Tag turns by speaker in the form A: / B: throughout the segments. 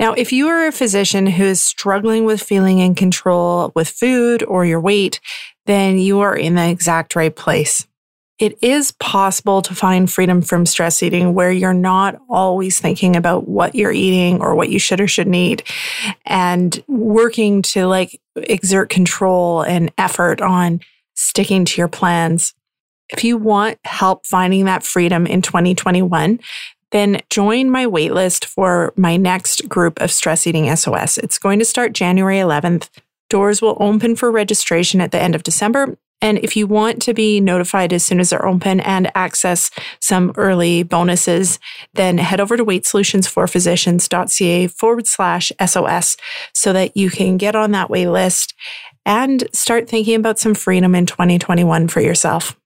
A: Now, if you are a physician who is struggling with feeling in control with food or your weight, then you are in the exact right place. It is possible to find freedom from stress eating where you're not always thinking about what you're eating or what you should or shouldn't eat and working to like exert control and effort on sticking to your plans. If you want help finding that freedom in 2021, then join my waitlist for my next group of stress eating SOS. It's going to start January 11th. Doors will open for registration at the end of December. And if you want to be notified as soon as they're open and access some early bonuses, then head over to weightsolutionsforphysicians.ca forward slash SOS so that you can get on that wait list and start thinking about some freedom in 2021 for yourself.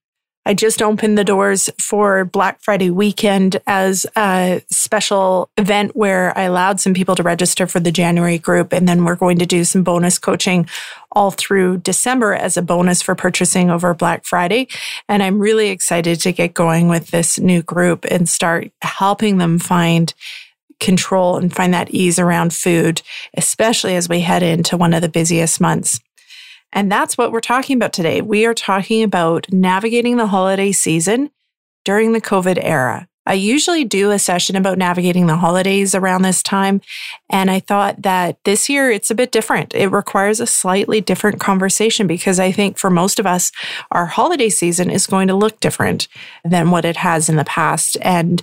A: I just opened the doors for Black Friday weekend as a special event where I allowed some people to register for the January group. And then we're going to do some bonus coaching all through December as a bonus for purchasing over Black Friday. And I'm really excited to get going with this new group and start helping them find control and find that ease around food, especially as we head into one of the busiest months. And that's what we're talking about today. We are talking about navigating the holiday season during the COVID era. I usually do a session about navigating the holidays around this time. And I thought that this year it's a bit different. It requires a slightly different conversation because I think for most of us, our holiday season is going to look different than what it has in the past. And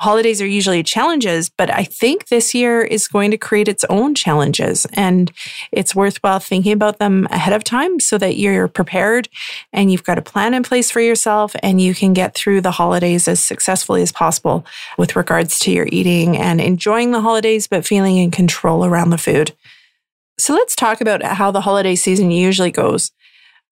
A: holidays are usually challenges, but I think this year is going to create its own challenges. And it's worthwhile thinking about them ahead of time so that you're prepared and you've got a plan in place for yourself and you can get through the holidays as successfully as possible with regards to your eating and enjoying the holidays, but feeling in control around the food. So let's talk about how the holiday season usually goes.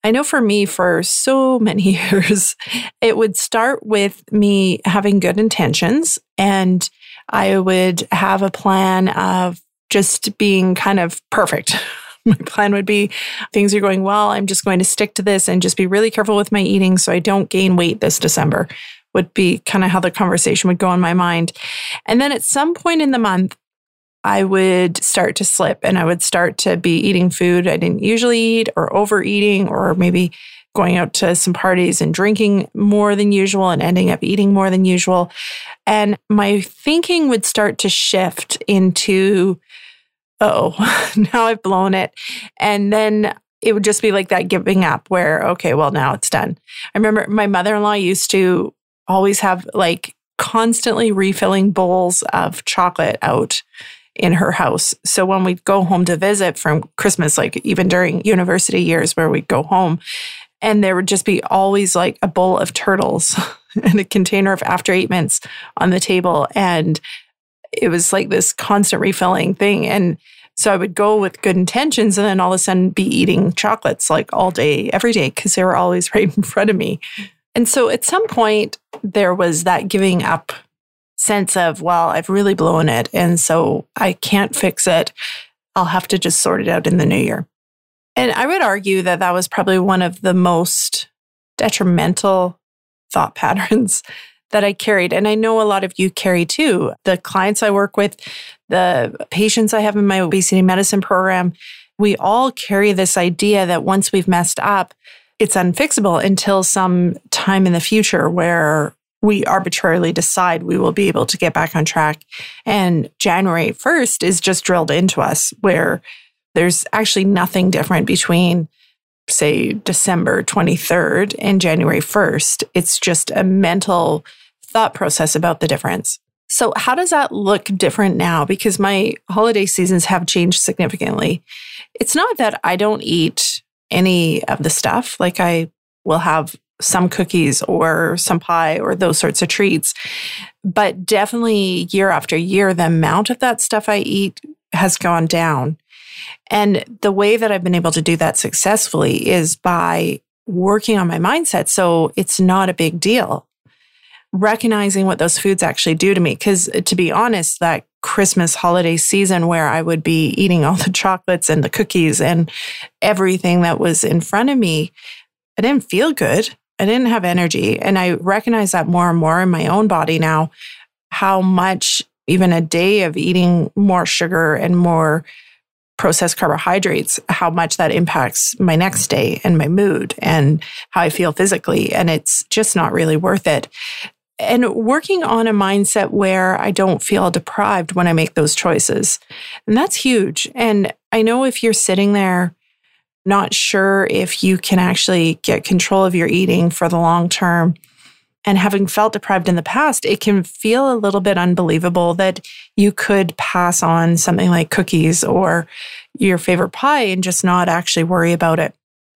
A: I know for me, for so many years, it would start with me having good intentions and I would have a plan of just being kind of perfect. My plan would be things are going well. I'm just going to stick to this and just be really careful with my eating so I don't gain weight this December, would be kind of how the conversation would go in my mind. And then at some point in the month, I would start to slip and I would start to be eating food I didn't usually eat or overeating or maybe going out to some parties and drinking more than usual and ending up eating more than usual. And my thinking would start to shift into, oh, now I've blown it. And then it would just be like that giving up where, okay, well, now it's done. I remember my mother in law used to always have like constantly refilling bowls of chocolate out in her house. So when we'd go home to visit from Christmas, like even during university years where we'd go home, and there would just be always like a bowl of turtles and a container of after eight mints on the table. And it was like this constant refilling thing. And so I would go with good intentions and then all of a sudden be eating chocolates like all day, every day, because they were always right in front of me. And so at some point, there was that giving up sense of, well, I've really blown it. And so I can't fix it. I'll have to just sort it out in the new year. And I would argue that that was probably one of the most detrimental thought patterns that I carried. And I know a lot of you carry too. The clients I work with, the patients I have in my obesity medicine program, we all carry this idea that once we've messed up, it's unfixable until some time in the future where we arbitrarily decide we will be able to get back on track. And January 1st is just drilled into us where there's actually nothing different between, say, December 23rd and January 1st. It's just a mental thought process about the difference. So, how does that look different now? Because my holiday seasons have changed significantly. It's not that I don't eat any of the stuff, like I will have some cookies or some pie or those sorts of treats. But definitely year after year, the amount of that stuff I eat has gone down. And the way that I've been able to do that successfully is by working on my mindset. So it's not a big deal. Recognizing what those foods actually do to me. Because uh, to be honest, that Christmas holiday season where I would be eating all the chocolates and the cookies and everything that was in front of me, I didn't feel good. I didn't have energy. And I recognize that more and more in my own body now, how much even a day of eating more sugar and more processed carbohydrates, how much that impacts my next day and my mood and how I feel physically. And it's just not really worth it. And working on a mindset where I don't feel deprived when I make those choices. And that's huge. And I know if you're sitting there not sure if you can actually get control of your eating for the long term. And having felt deprived in the past, it can feel a little bit unbelievable that you could pass on something like cookies or your favorite pie and just not actually worry about it.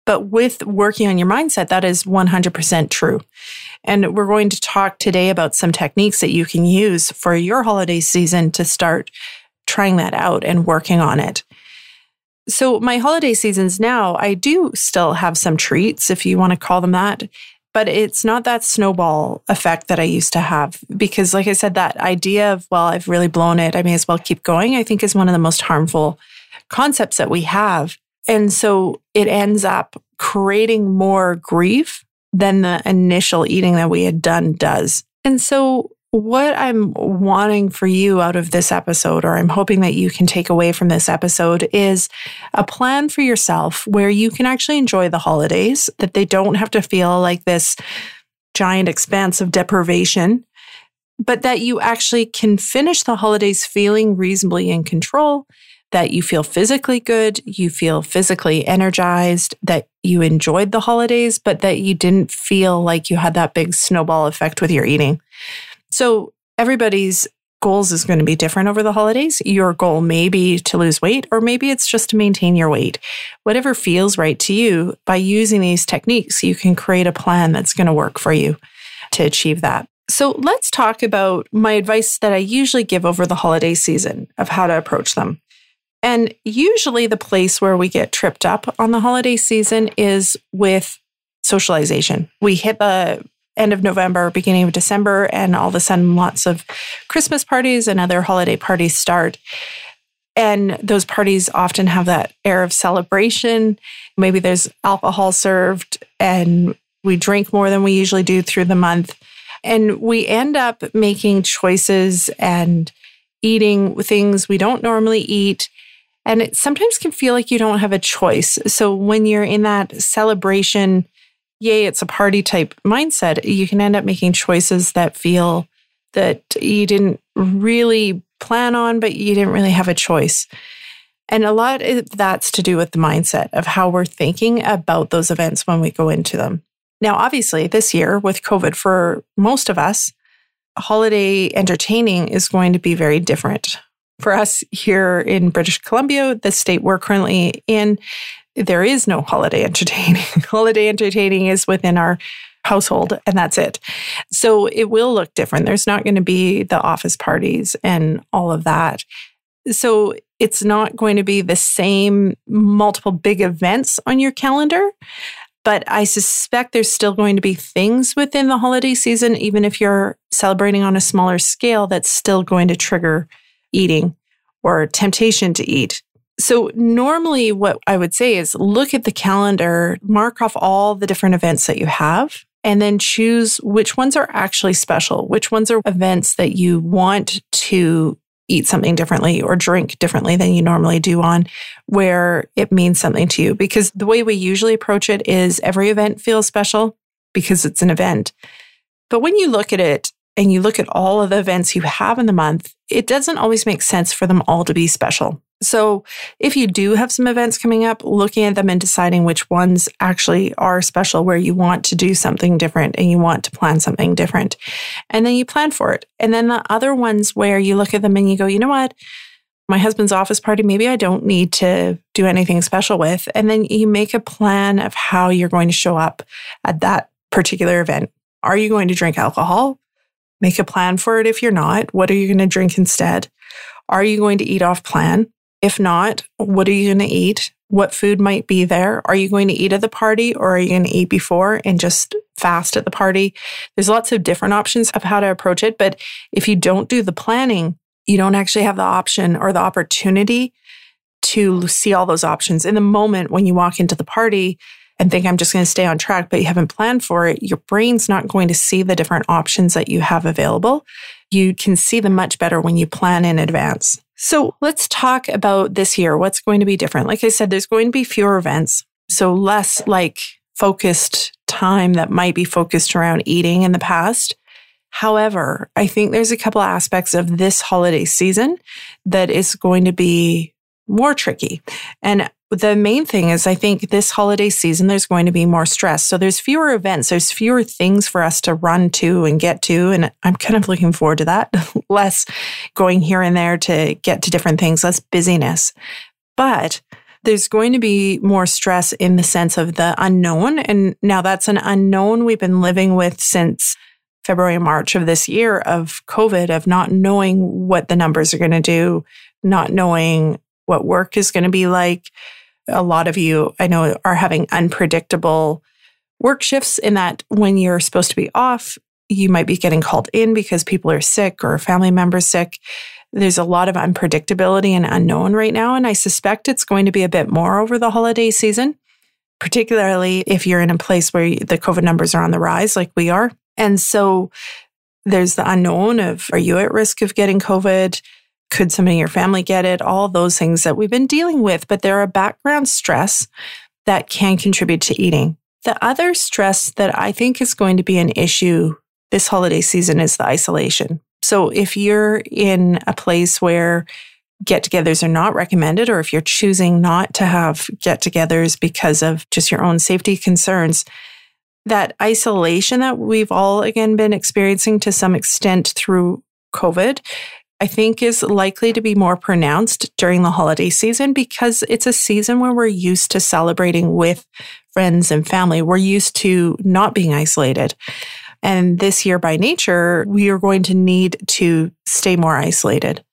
A: But with working on your mindset, that is 100% true. And we're going to talk today about some techniques that you can use for your holiday season to start trying that out and working on it. So, my holiday seasons now, I do still have some treats, if you want to call them that, but it's not that snowball effect that I used to have. Because, like I said, that idea of, well, I've really blown it, I may as well keep going, I think is one of the most harmful concepts that we have. And so it ends up creating more grief than the initial eating that we had done does. And so what I'm wanting for you out of this episode, or I'm hoping that you can take away from this episode, is a plan for yourself where you can actually enjoy the holidays, that they don't have to feel like this giant expanse of deprivation, but that you actually can finish the holidays feeling reasonably in control, that you feel physically good, you feel physically energized, that you enjoyed the holidays, but that you didn't feel like you had that big snowball effect with your eating. So everybody's goals is going to be different over the holidays. Your goal may be to lose weight, or maybe it's just to maintain your weight. Whatever feels right to you, by using these techniques, you can create a plan that's going to work for you to achieve that. So let's talk about my advice that I usually give over the holiday season of how to approach them. And usually the place where we get tripped up on the holiday season is with socialization. We hit the end of November, beginning of December, and all of a sudden lots of Christmas parties and other holiday parties start. And those parties often have that air of celebration. Maybe there's alcohol served, and we drink more than we usually do through the month. And we end up making choices and eating things we don't normally eat. And it sometimes can feel like you don't have a choice. So when you're in that celebration, yay, it's a party type mindset, you can end up making choices that feel that you didn't really plan on, but you didn't really have a choice. And a lot of that's to do with the mindset of how we're thinking about those events when we go into them. Now, obviously, this year with COVID, for most of us, holiday entertaining is going to be very different. For us here in British Columbia, the state we're currently in, there is no holiday entertaining. holiday entertaining is within our household and that's it. So it will look different. There's not going to be the office parties and all of that. So it's not going to be the same multiple big events on your calendar. But I suspect there's still going to be things within the holiday season, even if you're celebrating on a smaller scale, that's still going to trigger eating or temptation to eat. So, normally, what I would say is look at the calendar, mark off all the different events that you have, and then choose which ones are actually special, which ones are events that you want to eat something differently or drink differently than you normally do on, where it means something to you. Because the way we usually approach it is every event feels special because it's an event. But when you look at it and you look at all of the events you have in the month, it doesn't always make sense for them all to be special. So, if you do have some events coming up, looking at them and deciding which ones actually are special, where you want to do something different and you want to plan something different. And then you plan for it. And then the other ones where you look at them and you go, you know what? My husband's office party, maybe I don't need to do anything special with. And then you make a plan of how you're going to show up at that particular event. Are you going to drink alcohol? Make a plan for it if you're not. What are you going to drink instead? Are you going to eat off plan? If not, what are you going to eat? What food might be there? Are you going to eat at the party or are you going to eat before and just fast at the party? There's lots of different options of how to approach it. But if you don't do the planning, you don't actually have the option or the opportunity to see all those options in the moment when you walk into the party and think I'm just going to stay on track, but you haven't planned for it, your brain's not going to see the different options that you have available. You can see them much better when you plan in advance. So let's talk about this year. What's going to be different? Like I said, there's going to be fewer events. So less like focused time that might be focused around eating in the past. However, I think there's a couple aspects of this holiday season that is going to be more tricky. And the main thing is I think this holiday season, there's going to be more stress. So there's fewer events. There's fewer things for us to run to and get to. And I'm kind of looking forward to that. less going here and there to get to different things, less busyness. But there's going to be more stress in the sense of the unknown. And now that's an unknown we've been living with since February, March of this year of COVID, of not knowing what the numbers are going to do, not knowing what work is going to be like a lot of you I know are having unpredictable work shifts in that when you're supposed to be off, you might be getting called in because people are sick or family members sick. There's a lot of unpredictability and unknown right now. And I suspect it's going to be a bit more over the holiday season, particularly if you're in a place where the COVID numbers are on the rise, like we are. And so there's the unknown of are you at risk of getting COVID? Could somebody in your family get it? All those things that we've been dealing with, but there are background stress that can contribute to eating. The other stress that I think is going to be an issue this holiday season is the isolation. So if you're in a place where get togethers are not recommended, or if you're choosing not to have get togethers because of just your own safety concerns, that isolation that we've all again been experiencing to some extent through COVID I think is likely to be more pronounced during the holiday season because it's a season where we're used to celebrating with friends and family. We're used to not being isolated. And this year, by nature, we are going to need to stay more isolated.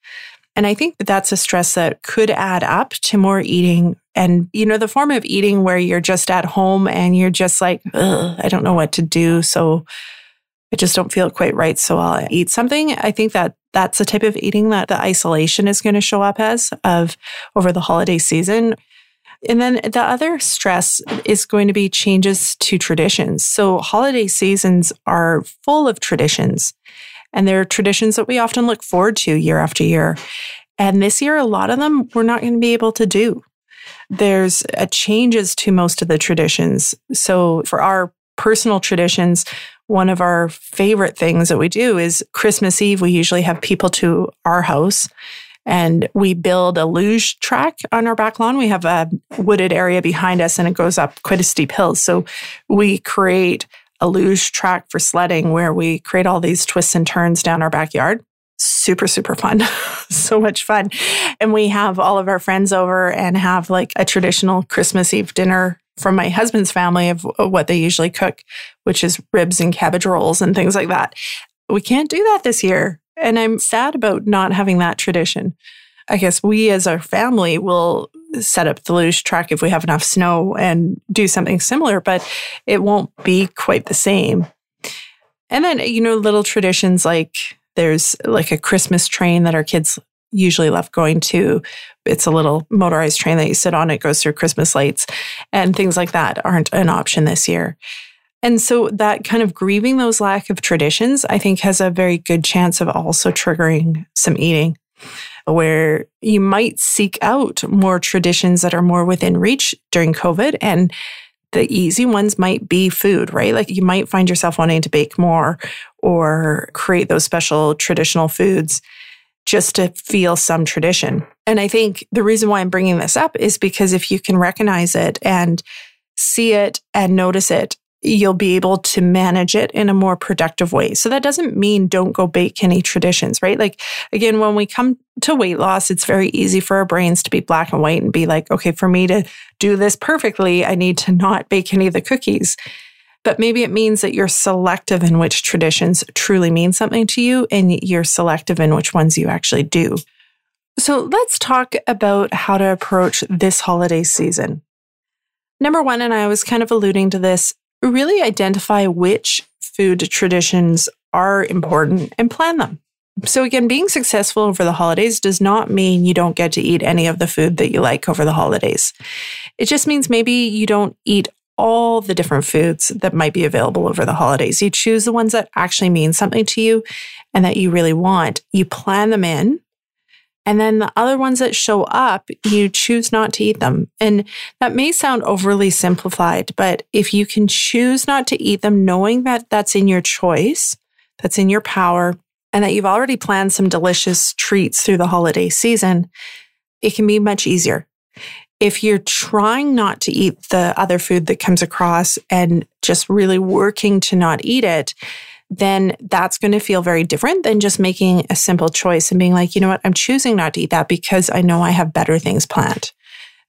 A: And I think that that's a stress that could add up to more eating. And, you know, the form of eating where you're just at home and you're just like, I don't know what to do. So I just don't feel quite right. So I'll eat something. I think that that's the type of eating that the isolation is going to show up as of over the holiday season. And then the other stress is going to be changes to traditions. So holiday seasons are full of traditions and they're traditions that we often look forward to year after year. And this year, a lot of them we're not going to be able to do. There's uh, changes to most of the traditions. So for our personal traditions, one of our favorite things that we do is Christmas Eve, we usually have people to our house and we build a luge track on our back lawn. We have a wooded area behind us and it goes up quite a steep hill. So we create a luge track for sledding where we create all these twists and turns down our backyard. Super, super fun. so much fun. And we have all of our friends over and have like a traditional Christmas Eve dinner from my husband's family of what they usually cook, which is ribs and cabbage rolls and things like that. We can't do that this year. And I'm sad about not having that tradition. I guess we as our family will set up the luge track if we have enough snow and do something similar, but it won't be quite the same. And then, you know, little traditions like there's like a Christmas train that our kids usually love going to. It's a little motorized train that you sit on, it goes through Christmas lights, and things like that aren't an option this year. And so that kind of grieving those lack of traditions, I think has a very good chance of also triggering some eating where you might seek out more traditions that are more within reach during COVID. And the easy ones might be food, right? Like you might find yourself wanting to bake more or create those special traditional foods just to feel some tradition. And I think the reason why I'm bringing this up is because if you can recognize it and see it and notice it, you'll be able to manage it in a more productive way. So that doesn't mean don't go bake any traditions, right? Like, again, when we come to weight loss, it's very easy for our brains to be black and white and be like, okay, for me to do this perfectly, I need to not bake any of the cookies. But maybe it means that you're selective in which traditions truly mean something to you and you're selective in which ones you actually do. So let's talk about how to approach this holiday season. Number one, and I was kind of alluding to this, really identify which food traditions are important and plan them. So, again, being successful over the holidays does not mean you don't get to eat any of the food that you like over the holidays. It just means maybe you don't eat all the different foods that might be available over the holidays. You choose the ones that actually mean something to you and that you really want. You plan them in and then the other ones that show up, you choose not to eat them. And that may sound overly simplified, but if you can choose not to eat them, knowing that that's in your choice, that's in your power, and that you've already planned some delicious treats through the holiday season, it can be much easier. If you're trying not to eat the other food that comes across and just really working to not eat it, then that's going to feel very different than just making a simple choice and being like, you know what, I'm choosing not to eat that because I know I have better things planned.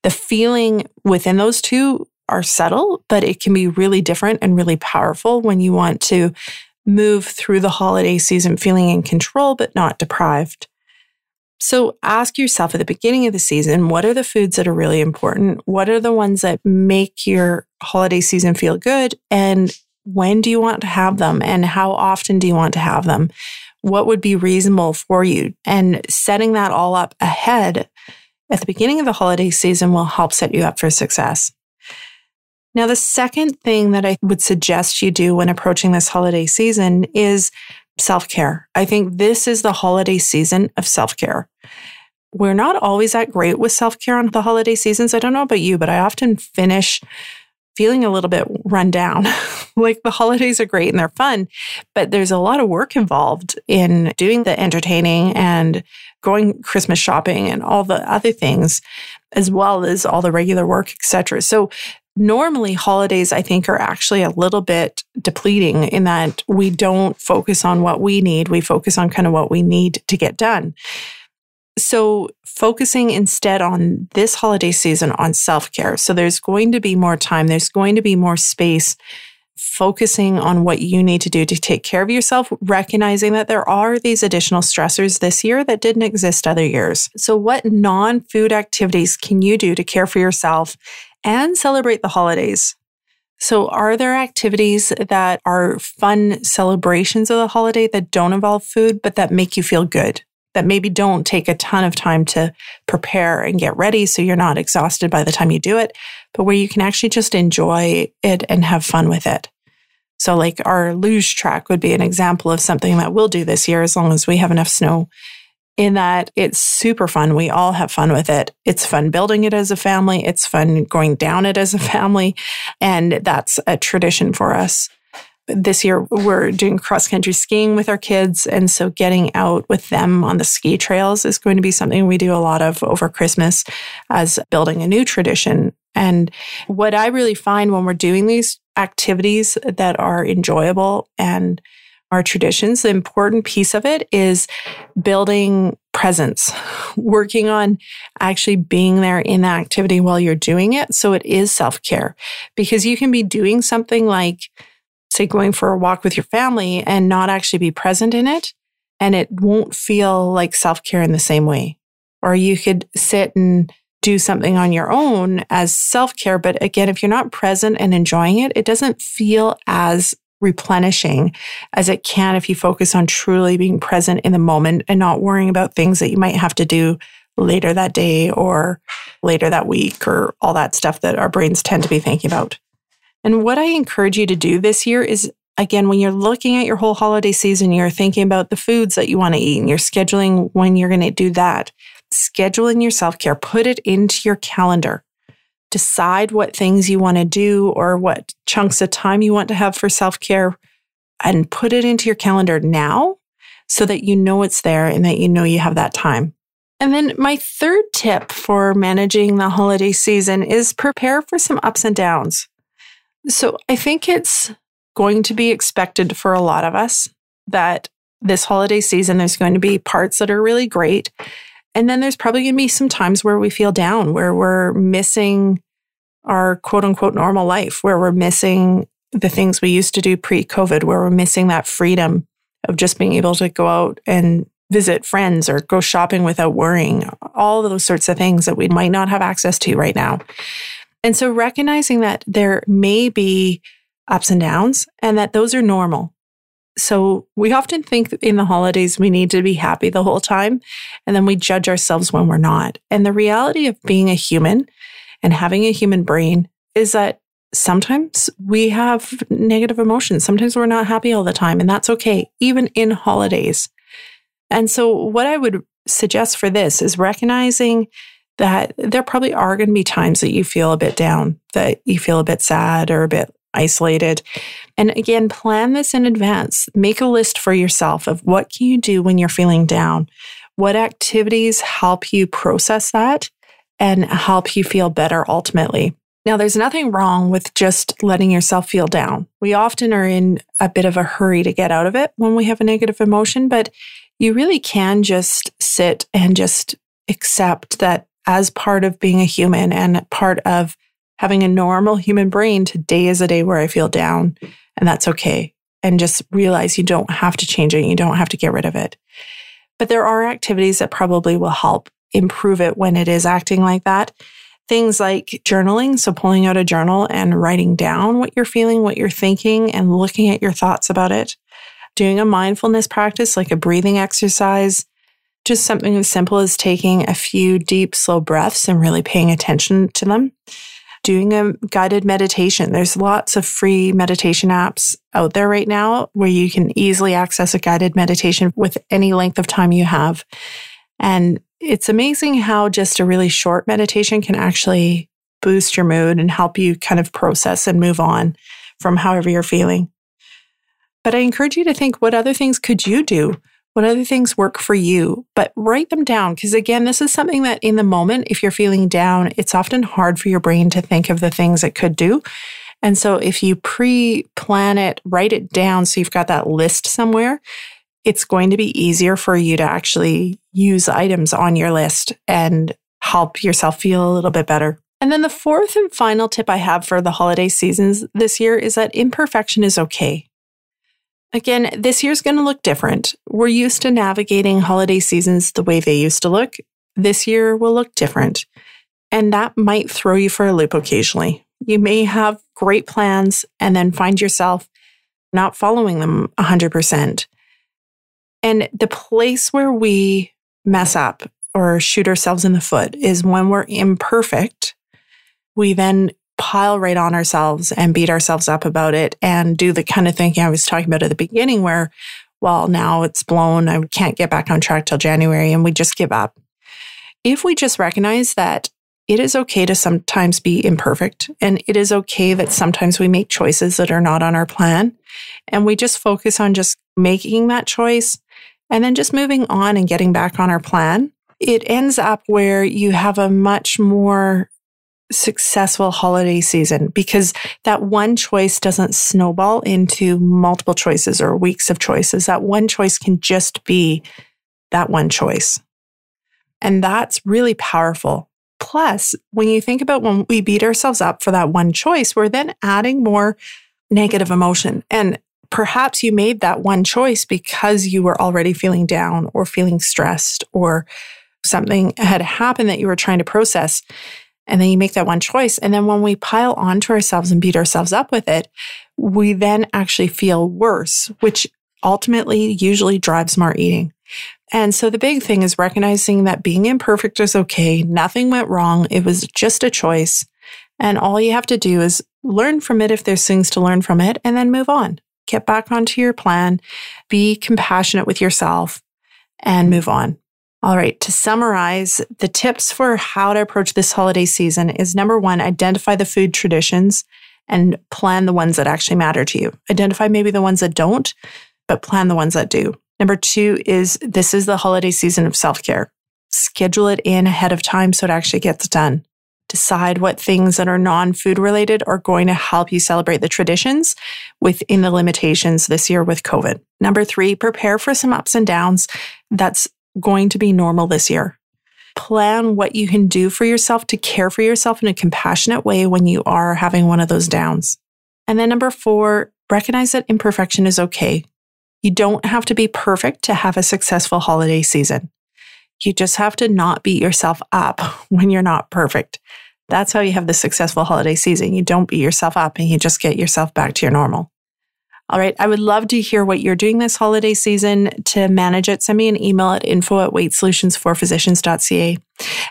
A: The feeling within those two are subtle, but it can be really different and really powerful when you want to move through the holiday season feeling in control, but not deprived. So ask yourself at the beginning of the season, what are the foods that are really important? What are the ones that make your holiday season feel good? And when do you want to have them and how often do you want to have them? What would be reasonable for you? And setting that all up ahead at the beginning of the holiday season will help set you up for success. Now, the second thing that I would suggest you do when approaching this holiday season is self care. I think this is the holiday season of self care. We're not always that great with self care on the holiday seasons. I don't know about you, but I often finish feeling a little bit run down. like the holidays are great and they're fun, but there's a lot of work involved in doing the entertaining and going Christmas shopping and all the other things, as well as all the regular work, etc. So normally holidays i think are actually a little bit depleting in that we don't focus on what we need we focus on kind of what we need to get done so, focusing instead on this holiday season on self care. So, there's going to be more time, there's going to be more space focusing on what you need to do to take care of yourself, recognizing that there are these additional stressors this year that didn't exist other years. So, what non food activities can you do to care for yourself and celebrate the holidays? So, are there activities that are fun celebrations of the holiday that don't involve food, but that make you feel good? that maybe don't take a ton of time to prepare and get ready so you're not exhausted by the time you do it, but where you can actually just enjoy it and have fun with it. So, like our luge track would be an example of something that we'll do this year as long as we have enough snow. In that it's super fun. We all have fun with it. It's fun building it as a family. It's fun going down it as a family. And that's a tradition for us this year we're doing cross country skiing with our kids. And so getting out with them on the ski trails is going to be something we do a lot of over Christmas as building a new tradition. And what I really find when we're doing these activities that are enjoyable and our traditions, the important piece of it is building presence, working on actually being there in the activity while you're doing it. So it is self care because you can be doing something like say going for a walk with your family and not actually be present in it. And it won't feel like self care in the same way. Or you could sit and do something on your own as self care. But again, if you're not present and enjoying it, it doesn't feel as replenishing as it can if you focus on truly being present in the moment and not worrying about things that you might have to do later that day or later that week or all that stuff that our brains tend to be thinking about. And what I encourage you to do this year is again, when you're looking at your whole holiday season, you're thinking about the foods that you want to eat and you're scheduling when you're going to do that. Scheduling your self care, put it into your calendar. Decide what things you want to do or what chunks of time you want to have for self care and put it into your calendar now so that you know it's there and that you know you have that time. And then my third tip for managing the holiday season is prepare for some ups and downs. So I think it's going to be expected for a lot of us that this holiday season there's going to be parts that are really great. And then there's probably going to be some times where we feel down, where we're missing our quote unquote normal life, where we're missing the things we used to do pre COVID, where we're missing that freedom of just being able to go out and visit friends or go shopping without worrying, all those sorts of things that we might not have access to right now. And so recognizing that there may be ups and downs and that those are normal. So we often think in the holidays we need to be happy the whole time and then we judge ourselves when we're not. And the reality of being a human and having a human brain is that sometimes we have negative emotions. Sometimes we're not happy all the time and that's okay, even in holidays. And so, what I would suggest for this is recognizing that there probably are going to be times that you feel a bit down, that you feel a bit sad or a bit isolated. And again, plan this in advance. Make a list for yourself of what can you do when you're feeling down? What activities help you process that and help you feel better ultimately? Now, there's nothing wrong with just letting yourself feel down. We often are in a bit of a hurry to get out of it when we have a negative emotion, but you really can just sit and just accept that as part of being a human and part of having a normal human brain, today is a day where I feel down and that's okay. And just realize you don't have to change it. You don't have to get rid of it. But there are activities that probably will help improve it when it is acting like that. Things like journaling. So pulling out a journal and writing down what you're feeling, what you're thinking, and looking at your thoughts about it doing a mindfulness practice like a breathing exercise, just something as simple as taking a few deep, slow breaths and really paying attention to them. Doing a guided meditation. There's lots of free meditation apps out there right now where you can easily access a guided meditation with any length of time you have. And it's amazing how just a really short meditation can actually boost your mood and help you kind of process and move on from however you're feeling. But I encourage you to think what other things could you do? What other things work for you? But write them down because, again, this is something that in the moment, if you're feeling down, it's often hard for your brain to think of the things it could do. And so if you pre plan it, write it down so you've got that list somewhere, it's going to be easier for you to actually use items on your list and help yourself feel a little bit better. And then the fourth and final tip I have for the holiday seasons this year is that imperfection is okay. Again, this year's going to look different. We're used to navigating holiday seasons the way they used to look. This year will look different. And that might throw you for a loop occasionally. You may have great plans and then find yourself not following them 100%. And the place where we mess up or shoot ourselves in the foot is when we're imperfect. We then pile right on ourselves and beat ourselves up about it and do the kind of thinking I was talking about at the beginning where, well, now it's blown. I can't get back on track till January and we just give up. If we just recognize that it is okay to sometimes be imperfect and it is okay that sometimes we make choices that are not on our plan and we just focus on just making that choice and then just moving on and getting back on our plan, it ends up where you have a much more successful holiday season because that one choice doesn't snowball into multiple choices or weeks of choices. That one choice can just be that one choice. And that's really powerful. Plus, when you think about when we beat ourselves up for that one choice, we're then adding more negative emotion. And perhaps you made that one choice because you were already feeling down or feeling stressed or something had happened that you were trying to process. And then you make that one choice. And then when we pile onto ourselves and beat ourselves up with it, we then actually feel worse, which ultimately usually drives more eating. And so the big thing is recognizing that being imperfect is okay. Nothing went wrong. It was just a choice. And all you have to do is learn from it if there's things to learn from it and then move on. Get back onto your plan, be compassionate with yourself and move on. All right, to summarize, the tips for how to approach this holiday season is number one, identify the food traditions and plan the ones that actually matter to you. Identify maybe the ones that don't, but plan the ones that do. Number two is this is the holiday season of self care. Schedule it in ahead of time so it actually gets done. Decide what things that are non food related are going to help you celebrate the traditions within the limitations this year with COVID. Number three, prepare for some ups and downs. That's going to be normal this year. Plan what you can do for yourself to care for yourself in a compassionate way when you are having one of those downs. And then number four, recognize that imperfection is okay. You don't have to be perfect to have a successful holiday season. You just have to not beat yourself up when you're not perfect. That's how you have the successful holiday season. You don't beat yourself up and you just get yourself back to your normal. All right. I would love to hear what you're doing this holiday season to manage it. Send me an email at info at weightsolutionsforphysicians.ca.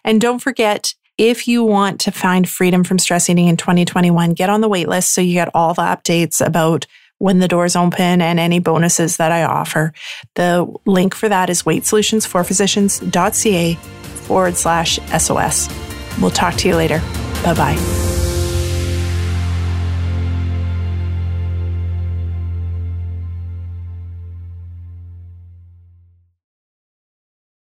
A: And don't forget, if you want to find freedom from stress eating in 2021, get on the wait list so you get all the updates about when the doors open and any bonuses that I offer. The link for that is weightsolutionsforphysicians.ca forward slash SOS. We'll talk to you later. Bye bye.